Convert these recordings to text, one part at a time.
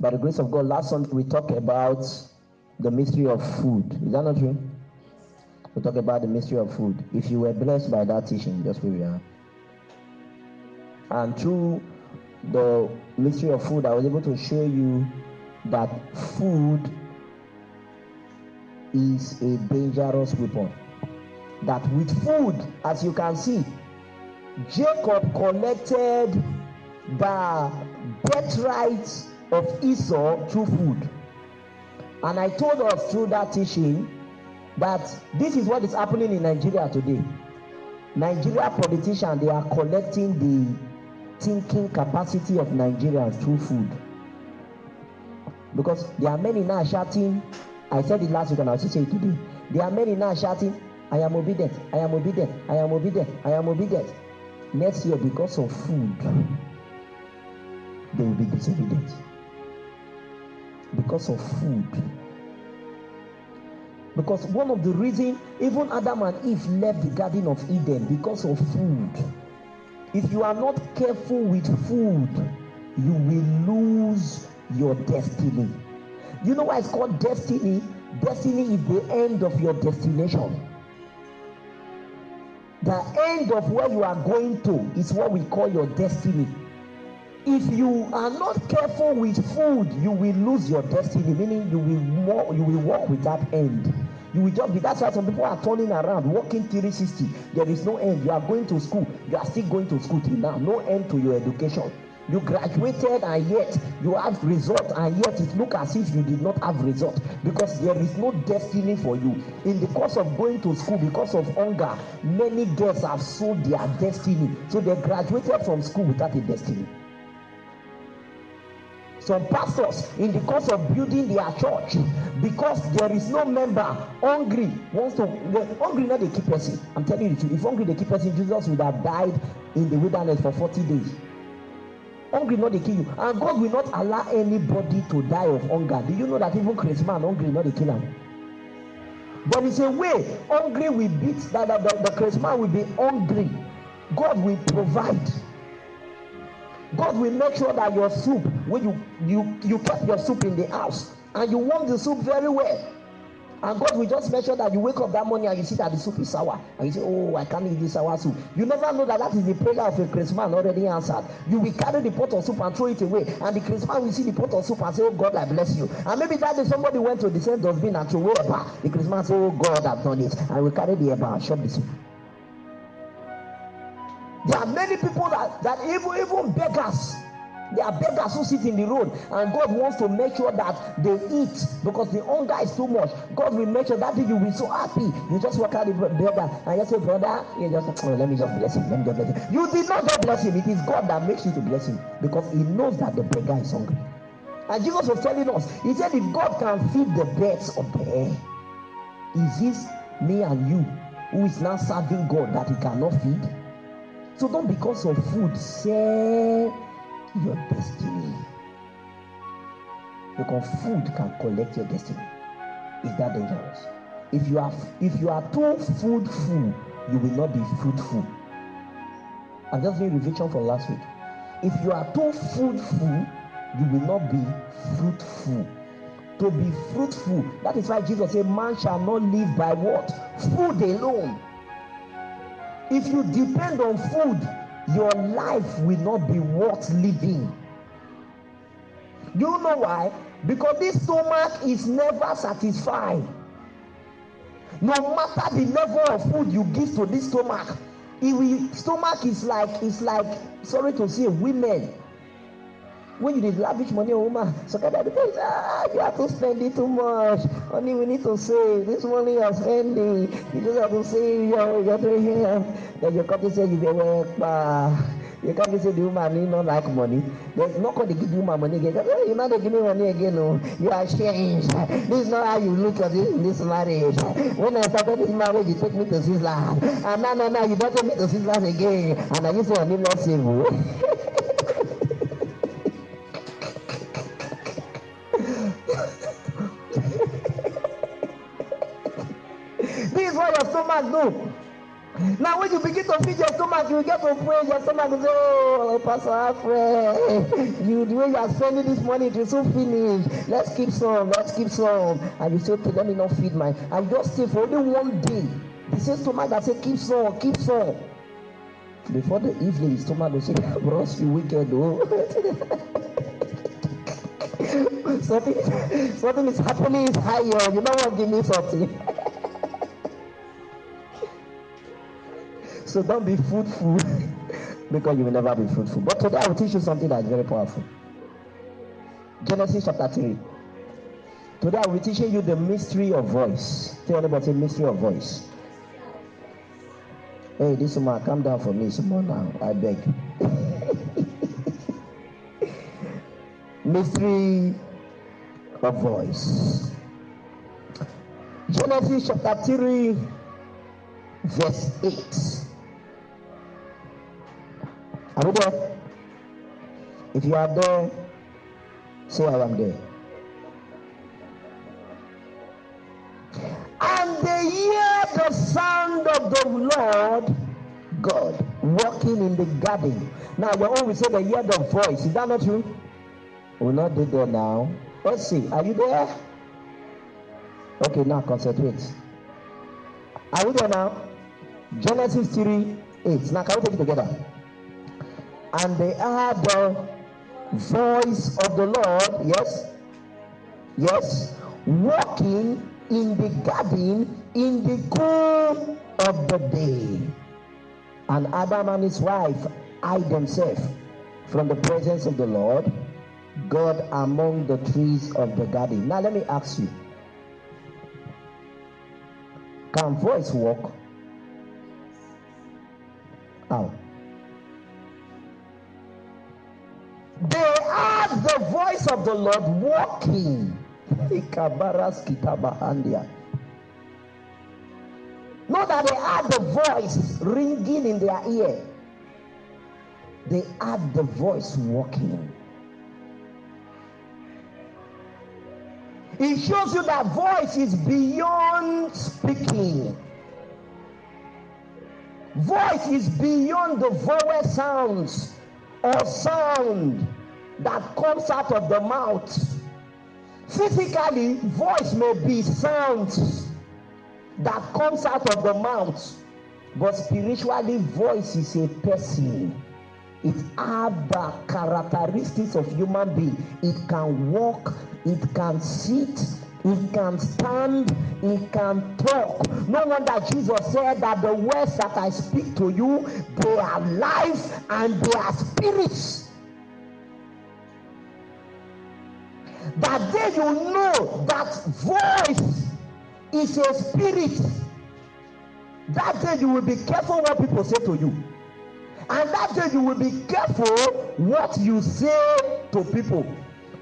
by the grace of God, last Sunday we talked about the mystery of food. Is that not true? We talked about the mystery of food. If you were blessed by that teaching, just where we are. And through the mystery of food, I was able to show you that food is a dangerous weapon. That with food, as you can see, Jacob collected the birthright of Esau through food. And I told us through that teaching that this is what is happening in Nigeria today. Nigeria politicians they are collecting the thinking capacity of Nigerians through food. Because there are many now shouting, I said it last week and I'll still say it today. There are many now shouting, I am obedient, I am obedient, I am obedient, I am obedient. Next year, because of food, they will be disobedient. Because of food. Because one of the reasons even Adam and Eve left the Garden of Eden because of food. If you are not careful with food, you will lose your destiny. You know why it's called destiny? Destiny is the end of your destination. The end of where you are going to is what we call your destiny. If you are not careful with food, you will lose your destiny, meaning you will more, you will walk with that end. You will just be that's why some people are turning around, walking 360. There is no end. You are going to school, you are still going to school till now. No end to your education you graduated and yet you have result and yet it look as if you did not have result because there is no destiny for you in the course of going to school because of hunger many girls have sold their destiny so they graduated from school without a destiny some pastors in the course of building their church because there is no member hungry wants to hungry not dey keep person. I'm telling you the truth. If hungry dey keep person jesus would have died in the wilderness for forty days. Hungry not dey kill you. And god will not allow anybody to die of hunger. Do you know that even man hungry not dey kill am? There is a way hungry will beat that the, the, the will be hungry. God will provide god will make sure that your soup when you you you kept your soup in the house and you warm the soup very well and God will just make sure that you wake up that morning and you see that the soup is sour and you say oh I can't eat this sour soup. You never know that that is the prayer of a crazy man already answered. You will carry the pot of soup and throw it away and the man will see the pot of soup and say oh God I bless you. And maybe that day somebody went to the same dustbin and throw away eba the man say oh God I've done it. I will carry the eba and chop the soup. There are many people that even even beggars There are beggars who sit in the road, and God wants to make sure that they eat because the hunger is too much. God will make sure that you will be so happy. You just walk out the beggar and just say, Brother, you just oh, let me just bless him. Let me just bless him. You did not just bless him, it is God that makes you to bless him because he knows that the beggar is hungry. And Jesus was telling us, He said, if God can feed the birds of the air, is this me and you who is now serving God that He cannot feed? So don't because of food say your destiny. Because food can collect your destiny. Is that dangerous? If you are if you are too foodful, you will not be fruitful. I'm just doing revision for last week. If you are too fruitful, you will not be fruitful. To be fruitful, that is why Jesus said, Man shall not live by what? Food alone. If you depend on food, your life will not be worth living. Do you know why? Because this stomach is never satisfied. No matter the level of food you give to this stomach, it will stomach is like is like sorry to say women when you dey lavish money on woman sakada dey tell you ah you have to spend it too much. Honey we need to save. This money you are spending you just have to save your your doing here then your company say you dey work pa you can't say the woman need not like money. There's no come dey give the woman money again. Oh you no dey give me money again o oh. you are changed. This is not how you look at this this marriage. When i started this marriage you take me to Switzerland. And now now now you don take me to Switzerland again. And na you say honey no save o. stomach do Now, when you begin to feed your stomach, you get to pray. Your stomach will say, Oh, Pastor Alfred, you, the way you are spending this money, it will soon finish. Let's keep some, let's keep some. And you say, Okay, let me not feed my. And just stay for only one day. The same stomach that say, Keep some, keep some. Before the evening, his stomach will say, Bros, you wicked, oh. something, something is happening is higher. You know what? Give me something. So don't be fruitful because you will never be fruitful. But today I will teach you something that is very powerful. Genesis chapter 3. Today I will be teaching you the mystery of voice. Tell anybody mystery of voice. Hey, this man, calm down for me some more now. I beg. Mystery of voice. Genesis chapter 3, verse 8. Are we there? If you are there, say I am there. And they hear the sound of the Lord God walking in the garden. Now, your own will say they hear the voice. Is that not true? We'll not do there now. Let's see. Are you there? Okay, now concentrate. Are we there now? Genesis 3 8. Now, can we take it together? And they heard the voice of the Lord, yes, yes, walking in the garden in the cool of the day. And Adam and his wife hide themselves from the presence of the Lord God among the trees of the garden. Now let me ask you. Can voice walk? How? They heard the voice of the Lord walking. Not that they heard the voice ringing in their ear. They heard the voice walking. It shows you that voice is beyond speaking. Voice is beyond the vowel sounds or sound that comes out of the mouth. Physically, voice may be sounds that comes out of the mouth, but spiritually, voice is a person. It has the characteristics of human being. It can walk, it can sit, it can stand, it can talk. No wonder Jesus said that the words that I speak to you, they are life and they are spirits. That day you know that voice is a spirit. That day you will be careful what people say to you. And that day you will be careful what you say to people.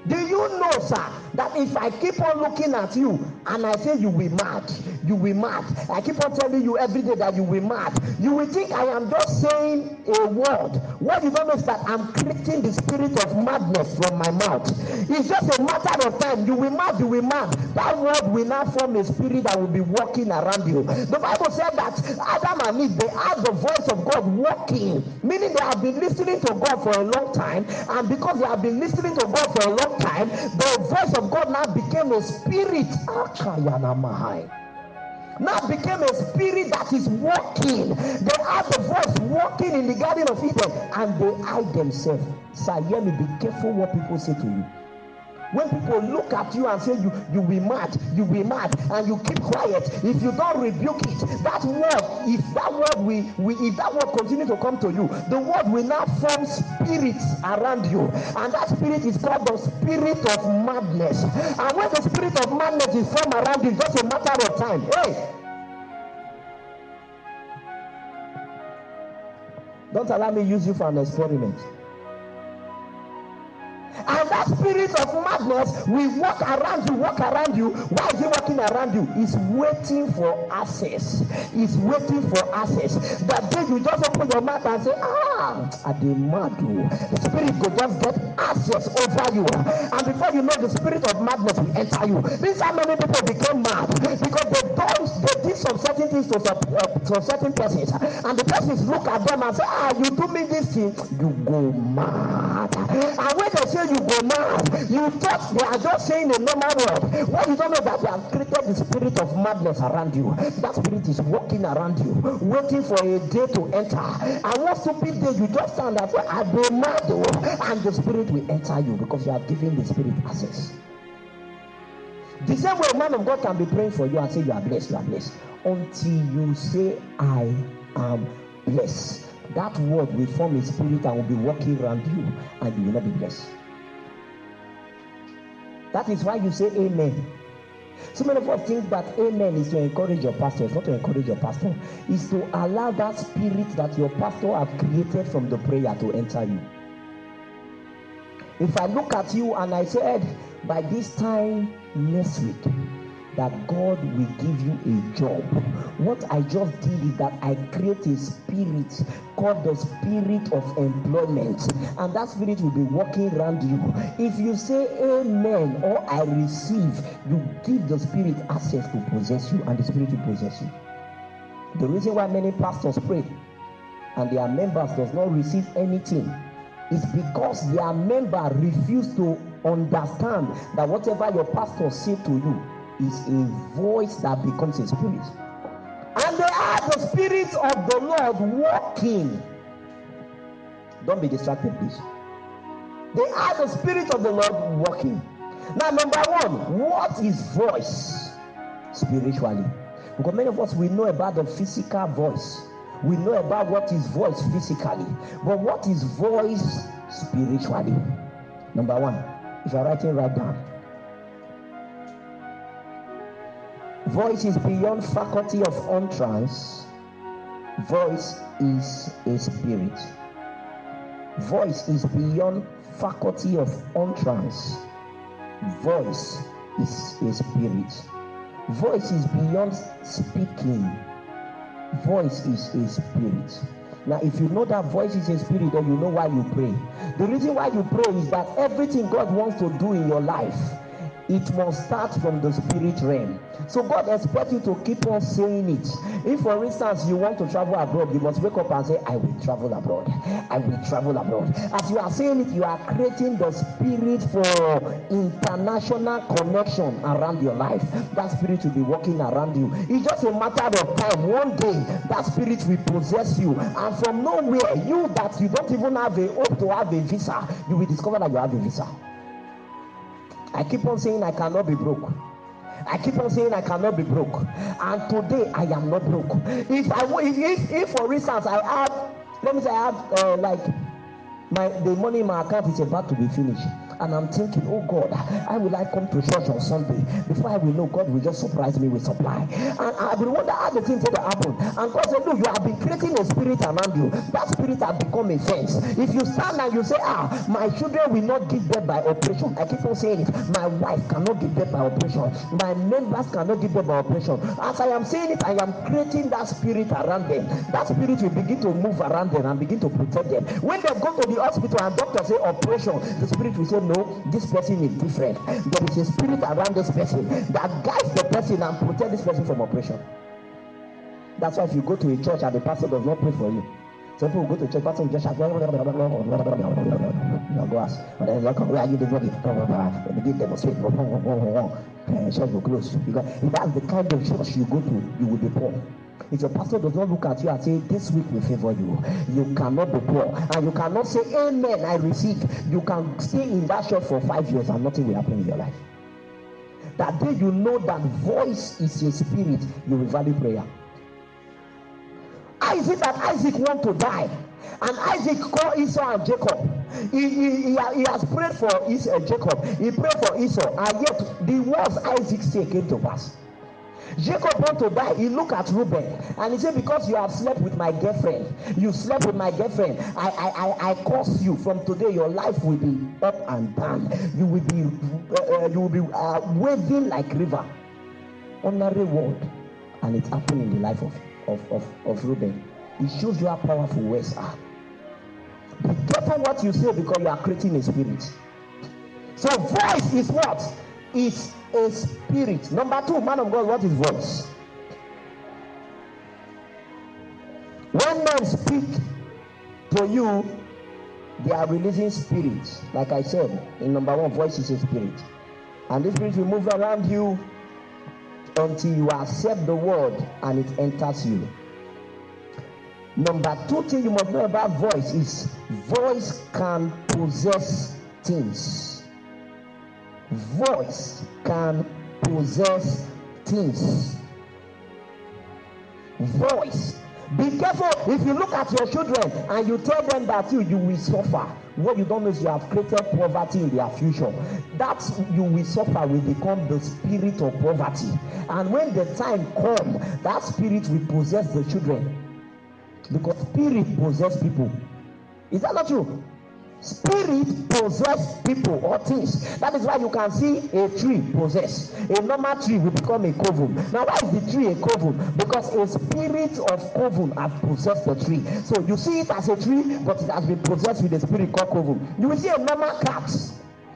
Do you know, sir, that if I keep on looking at you and I say you will mad, you will mad, I keep on telling you every day that you will mad, you will think I am just saying a word. What you don't know is that I'm creating the spirit of madness from my mouth. It's just a matter of time. You will mad, you will mad. That word will now form a spirit that will be walking around you. The Bible said that And Eve, they had the voice of God walking, meaning they have been listening to God for a long time, and because they have been listening to God for a long time, the voice of God now became a spirit. Now became a spirit that is walking. They have the voice walking in the Garden of Eden and they hide themselves. So, hear be careful what people say to you. When people look at you and say you you be mad, you be mad, and you keep quiet, if you don't rebuke it, that word, if that word we, we if that word continue to come to you, the word will now form spirits around you, and that spirit is called the spirit of madness. And when the spirit of madness is formed around you, it's just a matter of time. Hey, don't allow me use you for an experiment. And that spirit of madness will walk around you, walk around you. Why is he walking around you? He's waiting for access. He's waiting for access. That day you just open your mouth and say, ah, I demand you. The spirit go just get access over you. And before you know, the spirit of madness will enter you. This how many people became mad because they done, they did some certain things to some, uh, to certain persons. And the persons look at them and say, ah, you do me this thing, you go mad. And when they say you go mad, you thought they are just saying a normal word. What you don't know that they have created the spirit of madness around you. That spirit is walking around you, waiting for a day to enter. And one stupid day you just stand and say, I be mad, oh, and the spirit will enter you because you have given the spirit access. The same way a man of God can be praying for you and say you are blessed, you are blessed. Until you say, I am blessed. That word will form a spirit and will be walking around you and you will not be blessed. That is why you say amen. So many of us think that amen is to encourage your pastor. It's not to encourage your pastor. It's to allow that spirit that your pastor have created from the prayer to enter you. If I look at you and I said, by this time next week, that God will give you a job. What I just did is that I create a spirit called the spirit of employment, and that spirit will be working around you. If you say amen or I receive, you give the spirit access to possess you, and the spirit will possess you. The reason why many pastors pray and their members does not receive anything is because their member refuse to understand that whatever your pastor say to you is a voice that becomes a spirit. And they are the spirits of the Lord walking. Don't be distracted, please. They are the spirit of the Lord walking. Now, number one, what is voice spiritually? Because many of us we know about the physical voice. We know about what is voice physically. But what is voice spiritually? Number one, if you're writing, right down. Voice is beyond faculty of utterance. Voice is a spirit. Voice is beyond faculty of utterance. Voice is a spirit. Voice is beyond speaking. Voice is a spirit. Now, if you know that voice is a spirit, then you know why you pray. The reason why you pray is that everything God wants to do in your life it must start from the spirit realm. So God expects you to keep on saying it. If, for instance, you want to travel abroad, you must wake up and say, I will travel abroad. I will travel abroad. As you are saying it, you are creating the spirit for international connection around your life. That spirit will be walking around you. It's just a matter of time. One day, that spirit will possess you. And from nowhere, you that you don't even have a hope to have a visa, you will discover that you have a visa. I keep on saying I cannot be broke. I keep on saying I cannot be broke. And today I am not broke. If I if, if, if for instance I have let me say I have uh, like my the money in my account is about to be finished and I'm thinking, oh God, I will I come to church on Sunday. Before I will know, God will just surprise me with supply. And I will wonder how the things will happen. And God said, look, you have been creating a spirit around you. That spirit has become a fence. If you stand and you say, ah, my children will not give birth by operation. I keep on saying it. My wife cannot give birth by operation. My members cannot give birth by operation. As I am saying it, I am creating that spirit around them. That spirit will begin to move around them and begin to protect them. When they go to the hospital and doctor say operation, the spirit will say, no, this person is different. There is a spirit around this person that guides the person and protect this person from oppression. That's why if you go to a church and the pastor does not pray for you, some people go to church, pastor will just shout, go ask, where are you this morning? They begin demonstrate, church will close. Because if that's the kind of church you go to, you will be poor. If your pastor does not look at you and say, This week will favor you, you cannot be poor. And you cannot say, Amen, I receive. You can stay in that church for five years and nothing will happen in your life. That day you know that voice is a spirit, you will value prayer. How is it that Isaac want to die? And Isaac called Esau and Jacob. He, he, he, he has prayed for Esau, Jacob. He prayed for Esau. And yet the words Isaac said came to pass. Jacob want to die. He look at Reuben and he said, Because you have slept with my girlfriend, you slept with my girlfriend. I I I, I curse you. From today, your life will be up and down. You will be uh, you will be uh, waving like river. Honorary word, and it happened in the life of of of, of Reuben. It shows you how powerful words are. Be careful what you say because you are creating a spirit. So voice is what? Is a spirit. Number two, man of God, what is voice? When men speak to you, they are releasing spirits. Like I said, in number one, voice is a spirit. And this spirit will move around you until you accept the word and it enters you. Number two thing you must know about voice is voice can possess things. Voice can possess things. Voice. Be careful if you look at your children and you tell them that you you will suffer. What you don't know is you have created poverty in their future. That you will suffer will become the spirit of poverty. And when the time come, that spirit will possess the children. Because spirit possess people. Is that not true? Spirit possess people or things. That is why you can see a tree possess. A normal tree will become a coven. Now, why is the tree a coven? Because a spirit of coven has possessed the tree. So you see it as a tree, but it has been possessed with a spirit called coven. You will see a normal cat.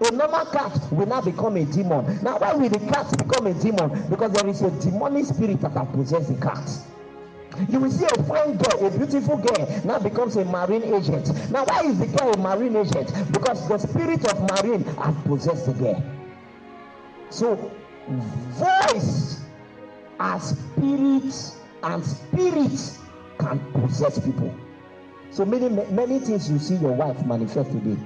A normal cat will now become a demon. Now, why will the cat become a demon? Because there is a demonic spirit that has possessed the cat. You will see a fine girl, a beautiful girl, now becomes a marine agent. Now, why is the girl a marine agent? Because the spirit of marine has possessed the girl. So, voice as spirits and spirits can possess people. So many many things you see your wife manifest today.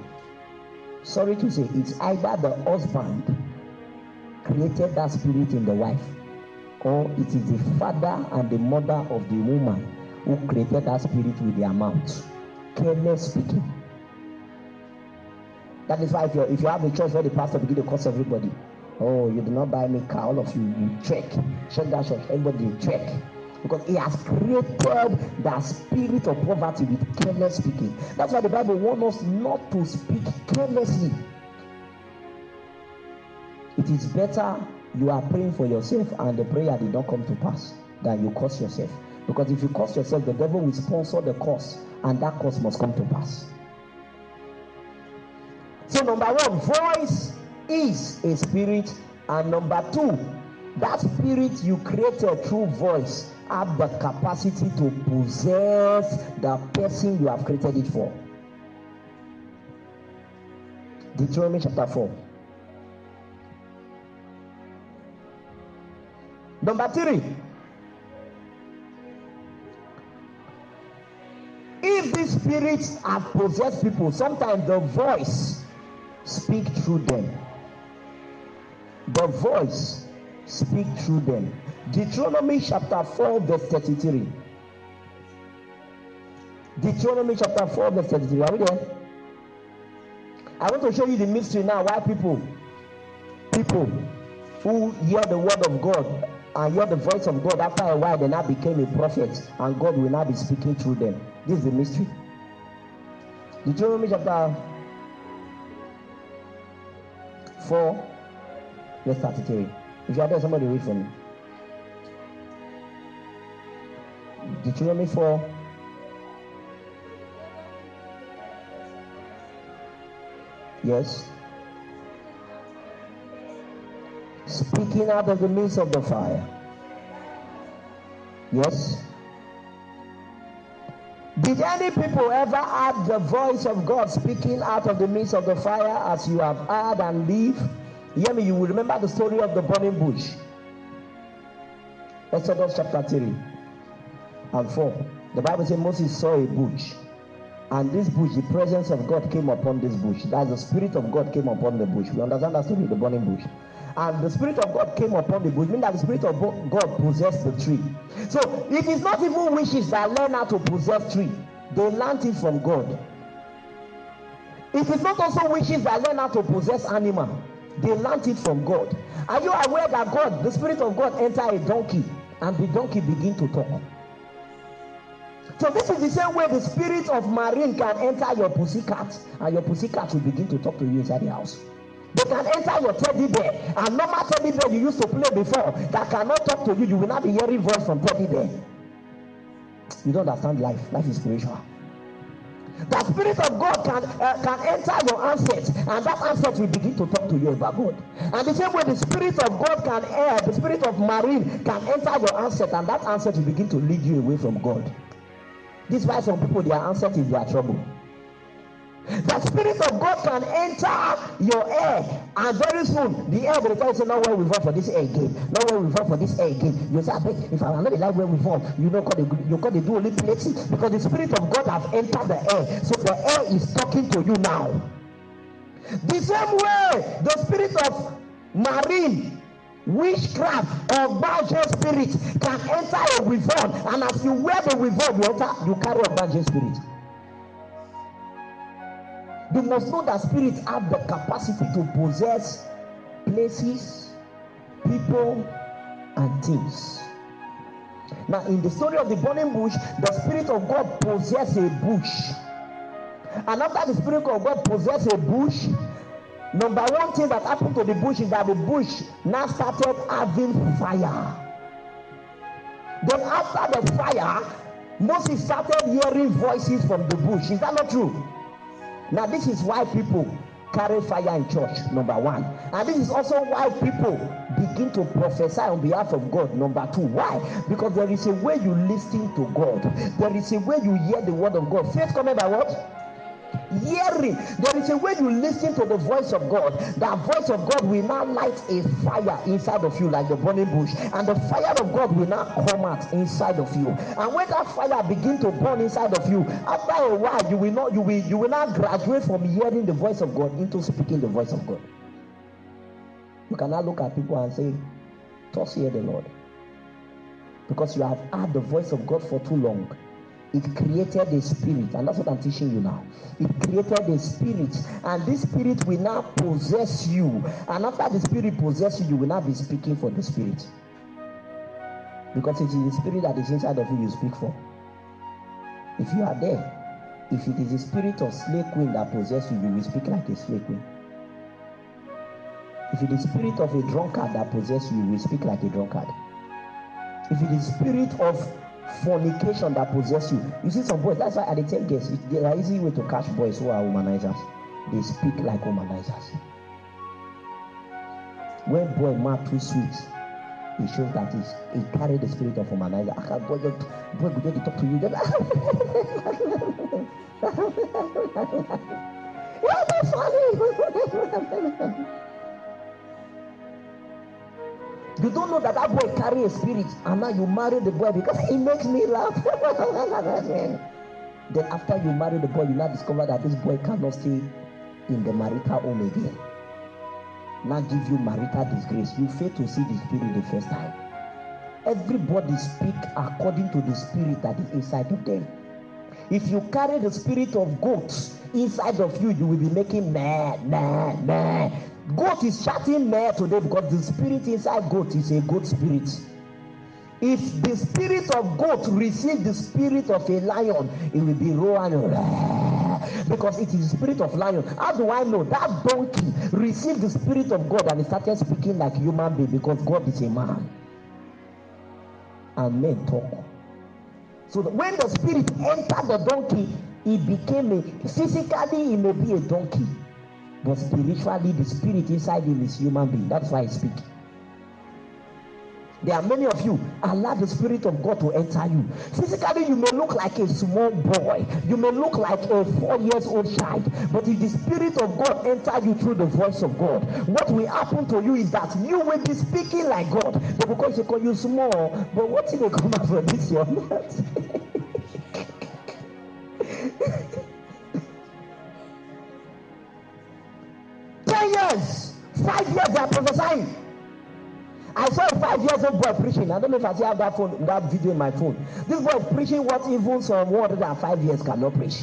Sorry to say, it's either the husband created that spirit in the wife or it is the father and the mother of the woman who created that spirit with their mouth. Careless speaking. That is why if you if you have a church where the pastor begin to curse everybody, oh, you do not buy me car, all of you, you trek. Check that church, everybody check. Because he has created that spirit of poverty with careless speaking. That's why the Bible wants us not to speak carelessly. It is better you are praying for yourself and the prayer did not come to pass, then you curse yourself. Because if you curse yourself, the devil will sponsor the curse, and that curse must come to pass. So, number one, voice is a spirit, and number two, that spirit you created through voice have the capacity to possess the person you have created it for. Deuteronomy chapter 4. Number three, if these spirits have possessed people, sometimes the voice speak through them. The voice speak through them. Deuteronomy chapter 4, verse 33. Deuteronomy chapter 4, verse 33. Are we there? I want to show you the mystery now why people, people who hear the word of God and hear the voice of God after a while, they now became a prophet, and God will now be speaking through them. This is the mystery. Deuteronomy chapter 4, verse 33. If you are there, somebody read for me. Deuteronomy 4. Yes. Speaking out of the midst of the fire. Yes. Did any people ever have the voice of God speaking out of the midst of the fire as you have heard and live? Hear me, you will remember the story of the burning bush. Exodus chapter 3 and 4. The Bible says Moses saw a bush, and this bush, the presence of God came upon this bush. That the Spirit of God came upon the bush. We understand that story, the burning bush and the spirit of God came upon the bush, meaning that the spirit of God possessed the tree. So it is not even wishes that learn how to possess tree; they learned it from God. It is not also wishes that learn how to possess animal; they learned it from God. Are you aware that God, the spirit of God, enter a donkey and the donkey begin to talk? So this is the same way the spirit of marine can enter your pussycat, and your pussycat will begin to talk to you inside the house. They can enter your teddy bear. And normal teddy bear you used to play before that cannot talk to you, you will not be hearing voice from teddy bear. You don't understand life. Life is spiritual. The Spirit of God can uh, can enter your ancestors, and that ancestor will begin to talk to you about God. And the same way the Spirit of God can uh, the Spirit of marine can enter your ancestor, and that ancestor will begin to lead you away from God. This is why some people their ancestor is their trouble. The spirit of God can enter your air, and very soon the air will tell you, say, "No way we vote for this air again. No way we vote for this air again." You say, "If I am not like where we vote, you know, you got to do only places because the spirit of God have entered the air, so the air is talking to you now." The same way, the spirit of marine witchcraft or magic spirit can enter a weapon, and as you wear the weapon, you enter, you carry a magic spirit. You must know that spirits have the capacity to possess places, people, and things. Now, in the story of the burning bush, the Spirit of God possessed a bush. And after the Spirit of God possessed a bush, number one thing that happened to the bush is that the bush now started having fire. Then, after the fire, Moses started hearing voices from the bush. Is that not true? Now, this is why people carry fire in church, number one. And this is also why people begin to prophesy on behalf of God, number two. Why? Because there is a way you listen to God, there is a way you hear the word of God. Faith coming by what? Hearing. There is a way you listen to the voice of God. That voice of God will now light a fire inside of you, like the burning bush, and the fire of God will now come out inside of you. And when that fire begin to burn inside of you, after a while, you will not, you will, you will not graduate from hearing the voice of God into speaking the voice of God. You cannot look at people and say, "Thus hear the Lord," because you have heard the voice of God for too long it created a spirit and that's what i'm teaching you now. It created a spirit and this spirit will now possess you. And after the spirit possess you you will not be speaking for the spirit. Because it is the spirit that is inside of you you speak for. If you are there if it is the spirit of slave queen that possess you you will speak like a slave queen if it is the spirit of a drunkard that possess you you will speak like a drunkard. If it is the spirit of fornication that possess you. You see some boys, that's why at the tell girls, there are easy way to catch boys who are womanizers. They speak like womanizers. When boy mad too sweet, it shows that he's, he carry the spirit of womanizer. I boy, just, boy go to talk to you. You're funny. You don't know that that boy carry a spirit, and now you marry the boy because he makes me laugh. then after you marry the boy, you now discover that this boy cannot stay in the marital home again. Now give you marital disgrace. You fail to see the spirit the first time. Everybody speak according to the spirit that is inside of them. If you carry the spirit of goats inside of you, you will be making mad, mad, mad. Goat is chatting mad today because the spirit inside goat is a goat spirit. If the spirit of goat receive the spirit of a lion, it will be roaring because it is spirit of lion. How do I know that donkey received the spirit of God and he started speaking like human being because God is a man and men talk. So when the spirit entered the donkey, it became a physically it may be a donkey but spiritually the spirit inside him is human being. That's why i speak. There are many of you allow the spirit of god to enter you. Physically you may look like a small boy. You may look like a four years old child. But if the spirit of god enter you through the voice of god what will happen to you is that you will be speaking like god. But because they call you small but what if they come out from this your mouth years five years they are prophesying I saw a five years old boy preaching. I don't know if I still have that phone, that video in my phone. This boy preaching what even some five years cannot preach.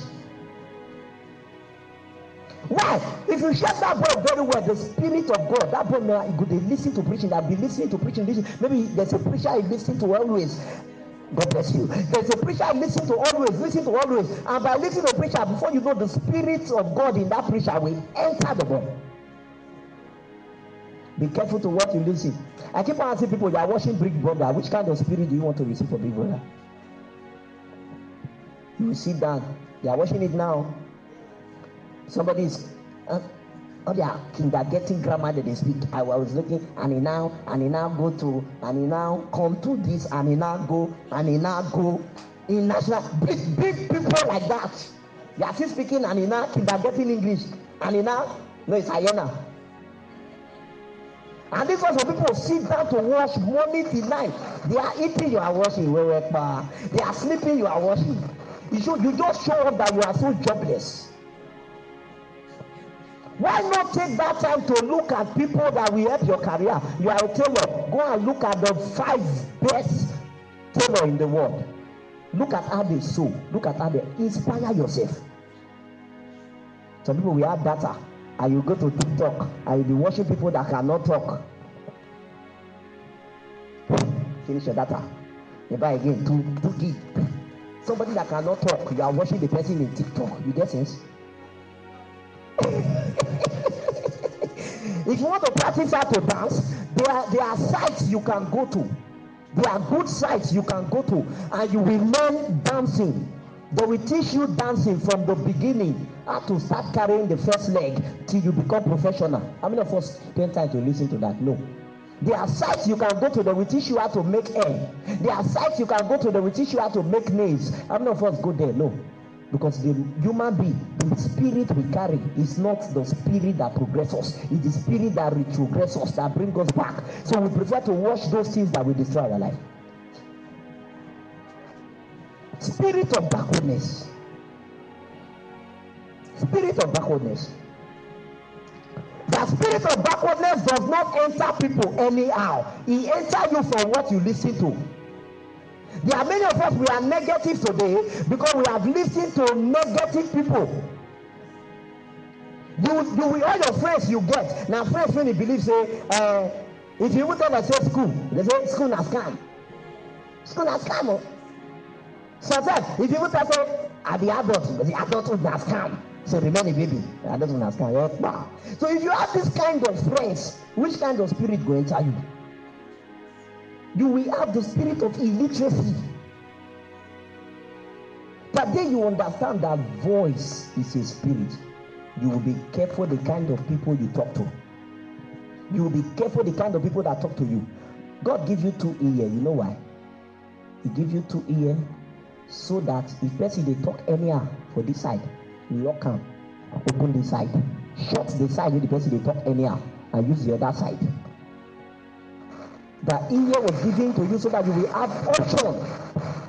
Why? If you shut that boy very well, the spirit of God, that boy may go they listen to preaching, that be listening to preaching, listen. Maybe there's a preacher I listen to always. God bless you. There's a preacher I listen to always, listen to always. And by listening to preacher, before you know the spirit of God in that preacher will enter the boy. Be careful to what you listen. I keep on asking people, you are watching Big Brother. Which kind of spirit do you want to receive from Big Brother? You will sit down. They are watching it now. Somebody is uh, oh their kindergarten grammar that they speak. I was looking and he now and he now go to and he now come to this and he now go and he now go in national big big people like that. They are still speaking and he now kindergarten English and he now no it's hyena. And this was when people sit down to watch morning till night. They are eating, you are watching. They are sleeping, you are watching. You should you just show up that you are so jobless. Why not take that time to look at people that will help your career? You are a tailor. Go and look at the five best tailor in the world. Look at how they sew. Look at how they inspire yourself. Some people will have data and you go to TikTok and you be watching people that cannot talk. Finish your data. You buy again, two, two gig. Somebody that cannot talk, you are watching the person in TikTok. You get sense? if you want to practice how to dance, there are, there are sites you can go to. There are good sites you can go to, and you will learn dancing. They will teach you dancing from the beginning, how to start carrying the first leg till you become professional. How many of us spend time to listen to that? No. There are sites you can go to that will teach you how to make hair. There are sites you can go to that will teach you how to make nails. How many of us go there? No. Because the human being, the spirit we carry is not the spirit that progresses us. It's the spirit that retrogresses that brings us back. So we prefer to watch those things that will destroy our life. Spirit of backwardness. Spirit of backwardness. The spirit of backwardness does not enter people anyhow. It enters you from what you listen to. There are many of us we are negative today because we have listened to negative people. You, you will all your friends you get. Now friends when you believe say uh, if you even tell them say school, they say school na scam. School na scam. Oh. Sometimes if you even say I be adult, the adult na scam. So remain a baby. I don't understand. So if you have this kind of friends, which kind of spirit go enter you? You will have the spirit of illiteracy. But then you understand that voice is a spirit. You will be careful the kind of people you talk to. You will be careful the kind of people that talk to you. God give you two ears. You know why? He give you two ears so that if person they talk anyhow for this side, lock am open the side shut the side wey the person dey talk anyhow and use the other side. The ear was given to you so that you will have option